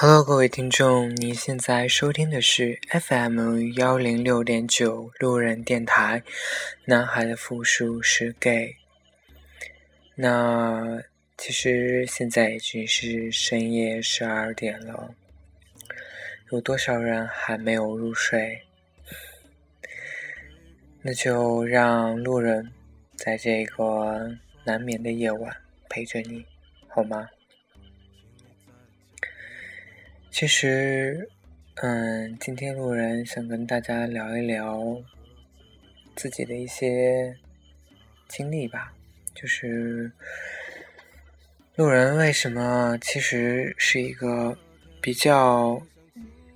Hello，各位听众，您现在收听的是 FM 幺零六点九路人电台。男孩的复数是 gay。那其实现在已经是深夜十二点了，有多少人还没有入睡？那就让路人在这个难眠的夜晚陪着你，好吗？其实，嗯，今天路人想跟大家聊一聊自己的一些经历吧。就是路人为什么其实是一个比较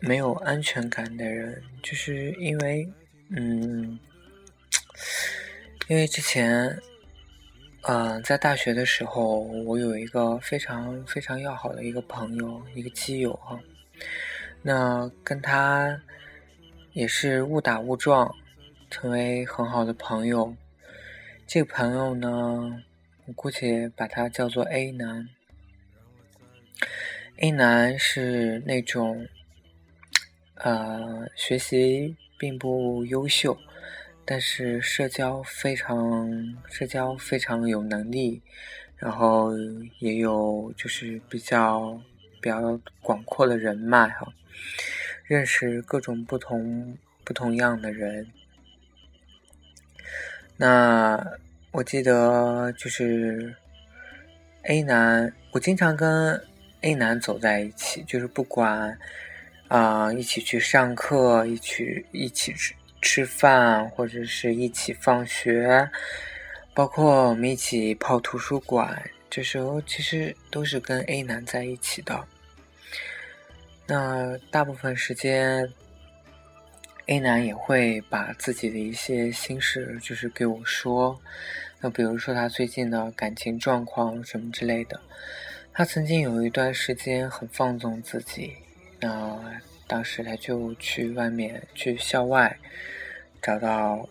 没有安全感的人，就是因为，嗯，因为之前，嗯，在大学的时候，我有一个非常非常要好的一个朋友，一个基友哈。那跟他也是误打误撞成为很好的朋友。这个朋友呢，我姑且把他叫做 A 男。A 男是那种，呃，学习并不优秀，但是社交非常社交非常有能力，然后也有就是比较。比较广阔的人脉哈，认识各种不同不同样的人。那我记得就是 A 男，我经常跟 A 男走在一起，就是不管啊一起去上课，一起一起吃吃饭，或者是一起放学，包括我们一起泡图书馆，这时候其实都是跟 A 男在一起的。那大部分时间，A 男也会把自己的一些心事，就是给我说。那比如说他最近的感情状况什么之类的。他曾经有一段时间很放纵自己，那当时他就去外面，去校外找到，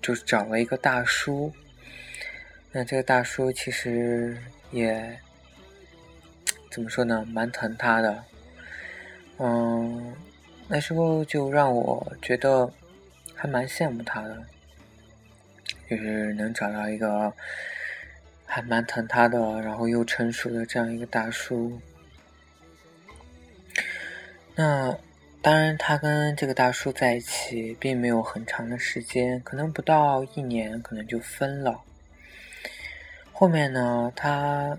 就找了一个大叔。那这个大叔其实也怎么说呢，蛮疼他的。嗯，那时候就让我觉得还蛮羡慕他的，就是能找到一个还蛮疼他的，然后又成熟的这样一个大叔。那当然，他跟这个大叔在一起并没有很长的时间，可能不到一年，可能就分了。后面呢，他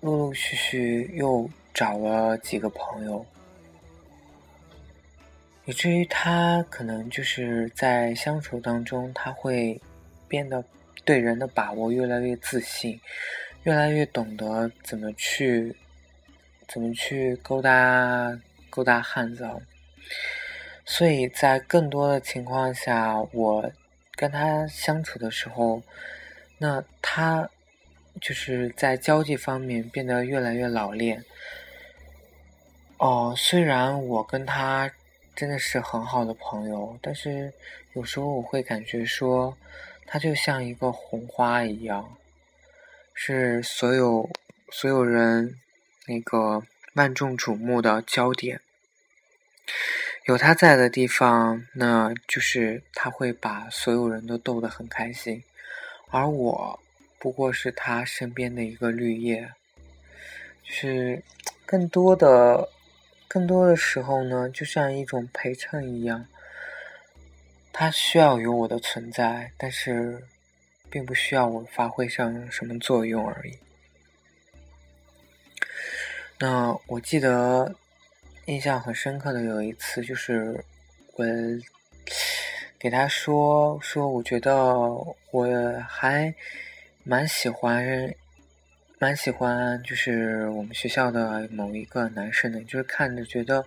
陆陆续续又找了几个朋友。以至于他可能就是在相处当中，他会变得对人的把握越来越自信，越来越懂得怎么去怎么去勾搭勾搭汉子。所以在更多的情况下，我跟他相处的时候，那他就是在交际方面变得越来越老练。哦，虽然我跟他。真的是很好的朋友，但是有时候我会感觉说，他就像一个红花一样，是所有所有人那个万众瞩目的焦点。有他在的地方，那就是他会把所有人都逗得很开心，而我不过是他身边的一个绿叶，就是更多的。更多的时候呢，就像一种陪衬一样，他需要有我的存在，但是并不需要我发挥上什么作用而已。那我记得印象很深刻的有一次，就是我给他说说，我觉得我还蛮喜欢。蛮喜欢，就是我们学校的某一个男生的，就是看着觉得，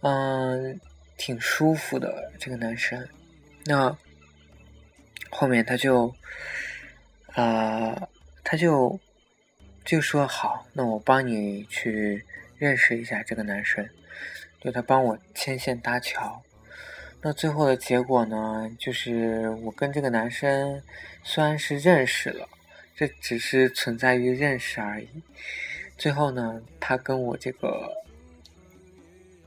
嗯，挺舒服的这个男生。那后面他就，呃，他就就说好，那我帮你去认识一下这个男生，就他帮我牵线搭桥。那最后的结果呢，就是我跟这个男生虽然是认识了。这只是存在于认识而已。最后呢，他跟我这个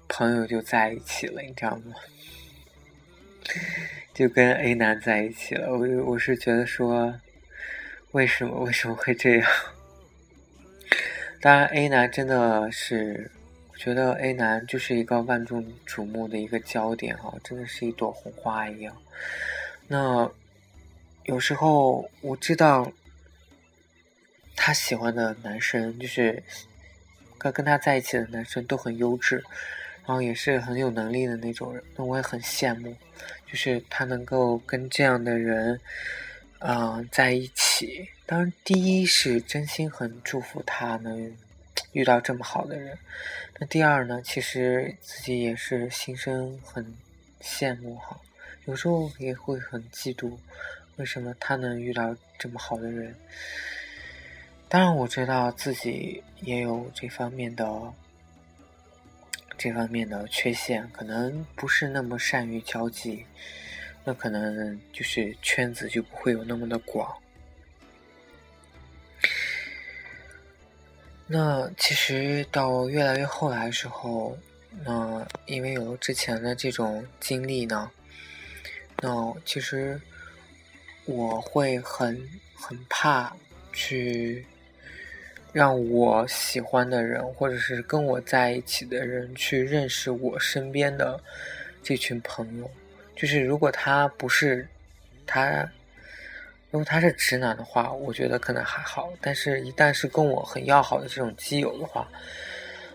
朋友就在一起了，你知道吗？就跟 A 男在一起了。我我是觉得说，为什么为什么会这样？当然，A 男真的是，我觉得 A 男就是一个万众瞩目的一个焦点哈，真的是一朵红花一样。那有时候我知道他喜欢的男生，就是跟跟他在一起的男生都很优质，然后也是很有能力的那种人，那我也很羡慕，就是他能够跟这样的人，嗯，在一起。当然，第一是真心很祝福他能遇到这么好的人。那第二呢，其实自己也是心生很羡慕哈，有时候也会很嫉妒，为什么他能遇到这么好的人？当然，我知道自己也有这方面的这方面的缺陷，可能不是那么善于交际，那可能就是圈子就不会有那么的广。那其实到越来越后来的时候，那因为有了之前的这种经历呢，那其实我会很很怕去让我喜欢的人，或者是跟我在一起的人去认识我身边的这群朋友。就是如果他不是他。如果他是直男的话，我觉得可能还好。但是，一旦是跟我很要好的这种基友的话，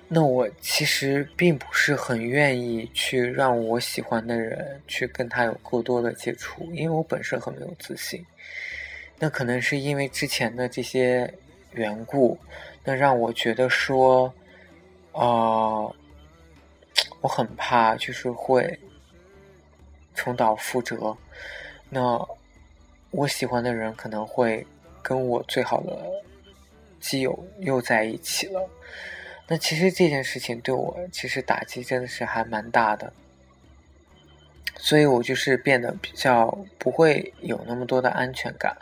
那我其实并不是很愿意去让我喜欢的人去跟他有过多的接触，因为我本身很没有自信。那可能是因为之前的这些缘故，那让我觉得说，呃，我很怕就是会重蹈覆辙。那。我喜欢的人可能会跟我最好的基友又在一起了，那其实这件事情对我其实打击真的是还蛮大的，所以我就是变得比较不会有那么多的安全感，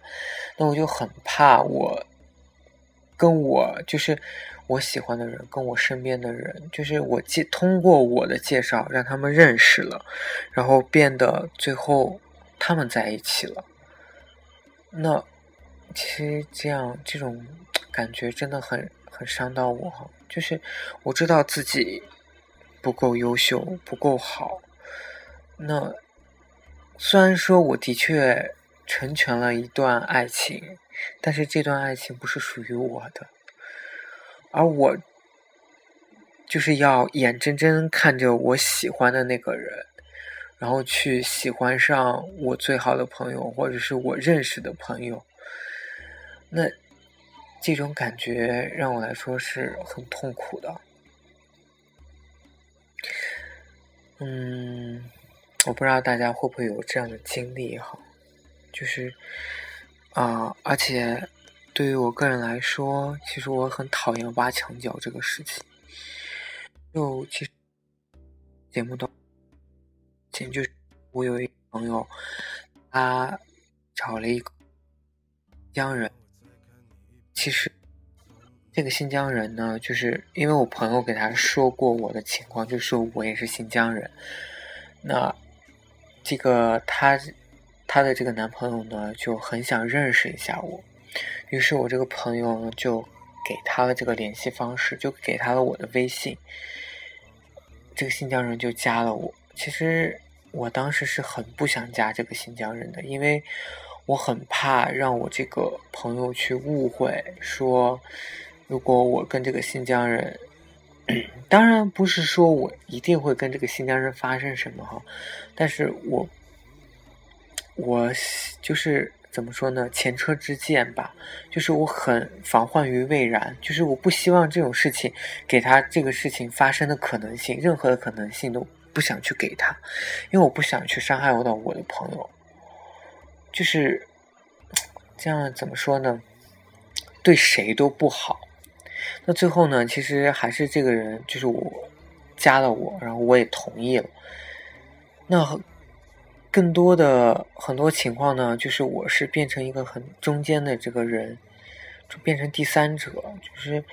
那我就很怕我跟我就是我喜欢的人跟我身边的人，就是我介通过我的介绍让他们认识了，然后变得最后他们在一起了。那其实这样这种感觉真的很很伤到我哈，就是我知道自己不够优秀，不够好。那虽然说我的确成全了一段爱情，但是这段爱情不是属于我的，而我就是要眼睁睁看着我喜欢的那个人。然后去喜欢上我最好的朋友，或者是我认识的朋友，那这种感觉让我来说是很痛苦的。嗯，我不知道大家会不会有这样的经历哈，就是啊，而且对于我个人来说，其实我很讨厌挖墙脚这个事情。就其实节目都。就我有一朋友，他找了一个新疆人。其实这个新疆人呢，就是因为我朋友给他说过我的情况，就说我也是新疆人。那这个他他的这个男朋友呢，就很想认识一下我。于是我这个朋友，就给他了这个联系方式，就给他了我的微信。这个新疆人就加了我。其实。我当时是很不想加这个新疆人的，因为我很怕让我这个朋友去误会，说如果我跟这个新疆人，当然不是说我一定会跟这个新疆人发生什么哈，但是我我就是怎么说呢，前车之鉴吧，就是我很防患于未然，就是我不希望这种事情给他这个事情发生的可能性，任何的可能性都。不想去给他，因为我不想去伤害我的我的朋友，就是这样怎么说呢？对谁都不好。那最后呢，其实还是这个人，就是我加了我，然后我也同意了。那更多的很多情况呢，就是我是变成一个很中间的这个人，就变成第三者。就是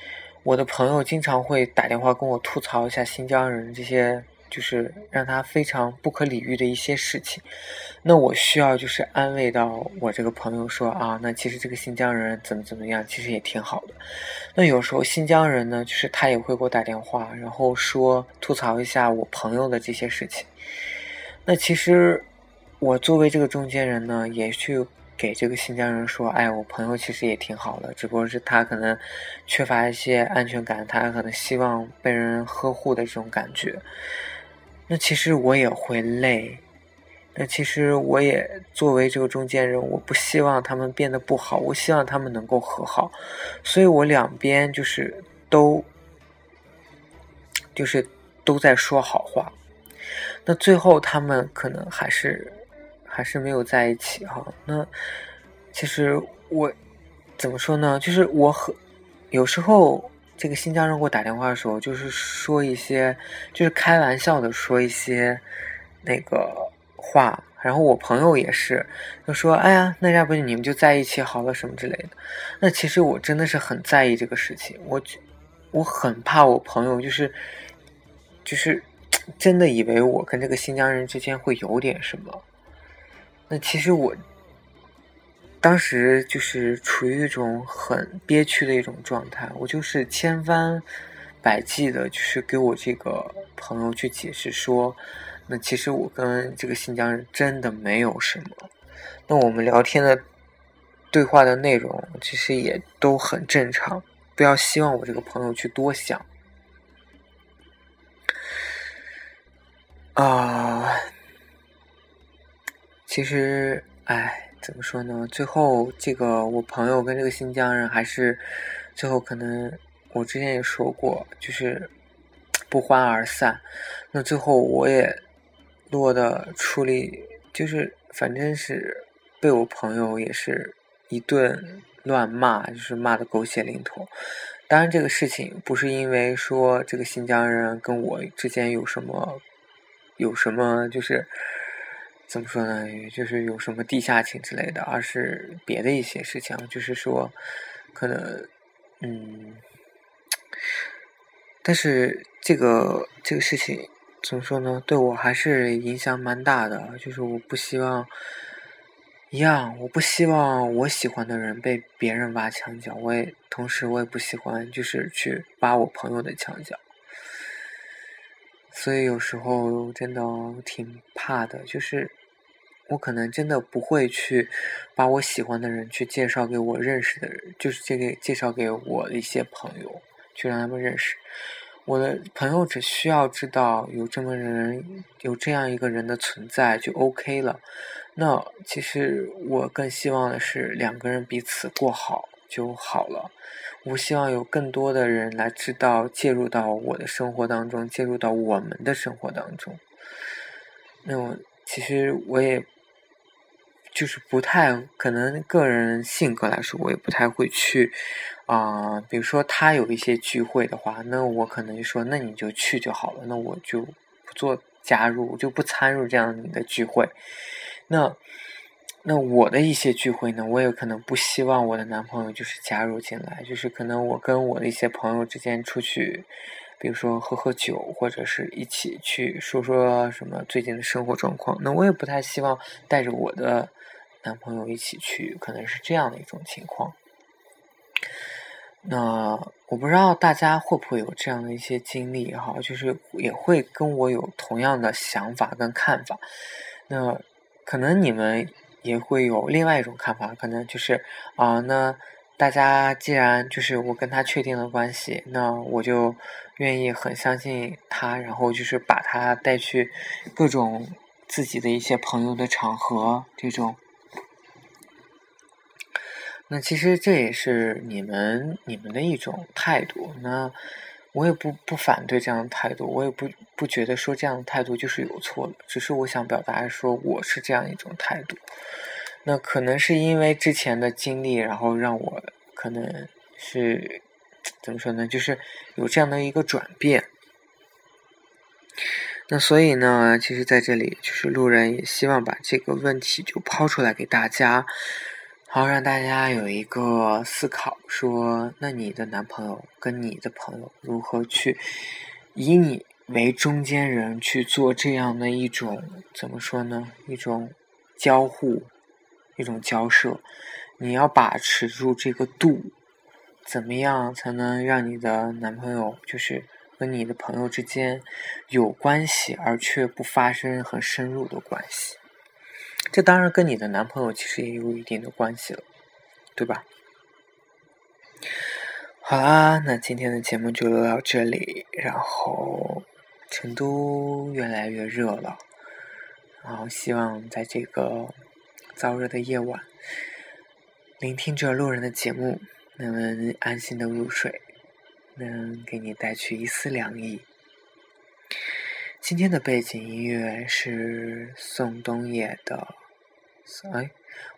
我的朋友经常会打电话跟我吐槽一下新疆人这些。就是让他非常不可理喻的一些事情。那我需要就是安慰到我这个朋友说啊，那其实这个新疆人怎么怎么样，其实也挺好的。那有时候新疆人呢，就是他也会给我打电话，然后说吐槽一下我朋友的这些事情。那其实我作为这个中间人呢，也去给这个新疆人说，哎，我朋友其实也挺好的，只不过是他可能缺乏一些安全感，他可能希望被人呵护的这种感觉。那其实我也会累。那其实我也作为这个中间人，我不希望他们变得不好，我希望他们能够和好，所以我两边就是都就是都在说好话。那最后他们可能还是还是没有在一起哈。那其实我怎么说呢？就是我很有时候这个新疆人给我打电话的时候，就是说一些就是开玩笑的说一些那个。话，然后我朋友也是，就说：“哎呀，那要不你们就在一起好了，什么之类的。”那其实我真的是很在意这个事情，我我很怕我朋友就是就是 真的以为我跟这个新疆人之间会有点什么。那其实我当时就是处于一种很憋屈的一种状态，我就是千方百计的，就是给我这个朋友去解释说。那其实我跟这个新疆人真的没有什么，那我们聊天的对话的内容其实也都很正常，不要希望我这个朋友去多想。啊，其实，哎，怎么说呢？最后这个我朋友跟这个新疆人还是最后可能我之前也说过，就是不欢而散。那最后我也。落得处理就是，反正是被我朋友也是一顿乱骂，就是骂的狗血淋头。当然，这个事情不是因为说这个新疆人跟我之间有什么有什么，就是怎么说呢？就是有什么地下情之类的，而是别的一些事情，就是说可能嗯，但是这个这个事情。怎么说呢？对我还是影响蛮大的。就是我不希望一样，我不希望我喜欢的人被别人挖墙脚。我也同时，我也不喜欢就是去挖我朋友的墙角。所以有时候真的挺怕的。就是我可能真的不会去把我喜欢的人去介绍给我认识的人，就是这个介绍给我的一些朋友，去让他们认识。我的朋友只需要知道有这么人，有这样一个人的存在就 OK 了。那其实我更希望的是两个人彼此过好就好了。我希望有更多的人来知道，介入到我的生活当中，介入到我们的生活当中。那我其实我也。就是不太可能，个人性格来说，我也不太会去啊。比如说他有一些聚会的话，那我可能就说，那你就去就好了，那我就不做加入，我就不参入这样你的聚会。那那我的一些聚会呢，我也可能不希望我的男朋友就是加入进来，就是可能我跟我的一些朋友之间出去，比如说喝喝酒，或者是一起去说说什么最近的生活状况，那我也不太希望带着我的。男朋友一起去，可能是这样的一种情况。那我不知道大家会不会有这样的一些经历哈，就是也会跟我有同样的想法跟看法。那可能你们也会有另外一种看法，可能就是啊，那大家既然就是我跟他确定了关系，那我就愿意很相信他，然后就是把他带去各种自己的一些朋友的场合这种。那其实这也是你们你们的一种态度，那我也不不反对这样的态度，我也不不觉得说这样的态度就是有错的，只是我想表达说我是这样一种态度。那可能是因为之前的经历，然后让我可能是怎么说呢，就是有这样的一个转变。那所以呢，其实在这里就是路人也希望把这个问题就抛出来给大家。好，让大家有一个思考，说，那你的男朋友跟你的朋友如何去以你为中间人去做这样的一种怎么说呢？一种交互，一种交涉，你要把持住这个度，怎么样才能让你的男朋友就是和你的朋友之间有关系，而却不发生很深入的关系？这当然跟你的男朋友其实也有一定的关系了，对吧？好啦，那今天的节目就录到这里。然后，成都越来越热了，然后希望在这个燥热的夜晚，聆听着路人的节目，能安心的入睡，能给你带去一丝凉意。今天的背景音乐是宋冬野的，哎，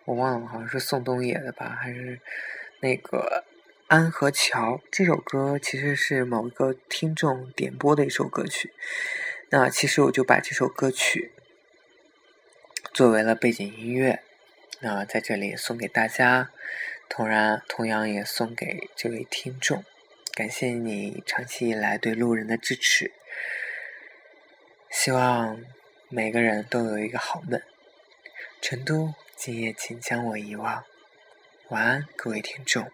我忘了，好像是宋冬野的吧？还是那个《安和桥》这首歌？其实是某个听众点播的一首歌曲。那其实我就把这首歌曲作为了背景音乐，那在这里送给大家，同然同样也送给这位听众，感谢你长期以来对路人的支持。希望每个人都有一个好梦。成都，今夜请将我遗忘。晚安，各位听众。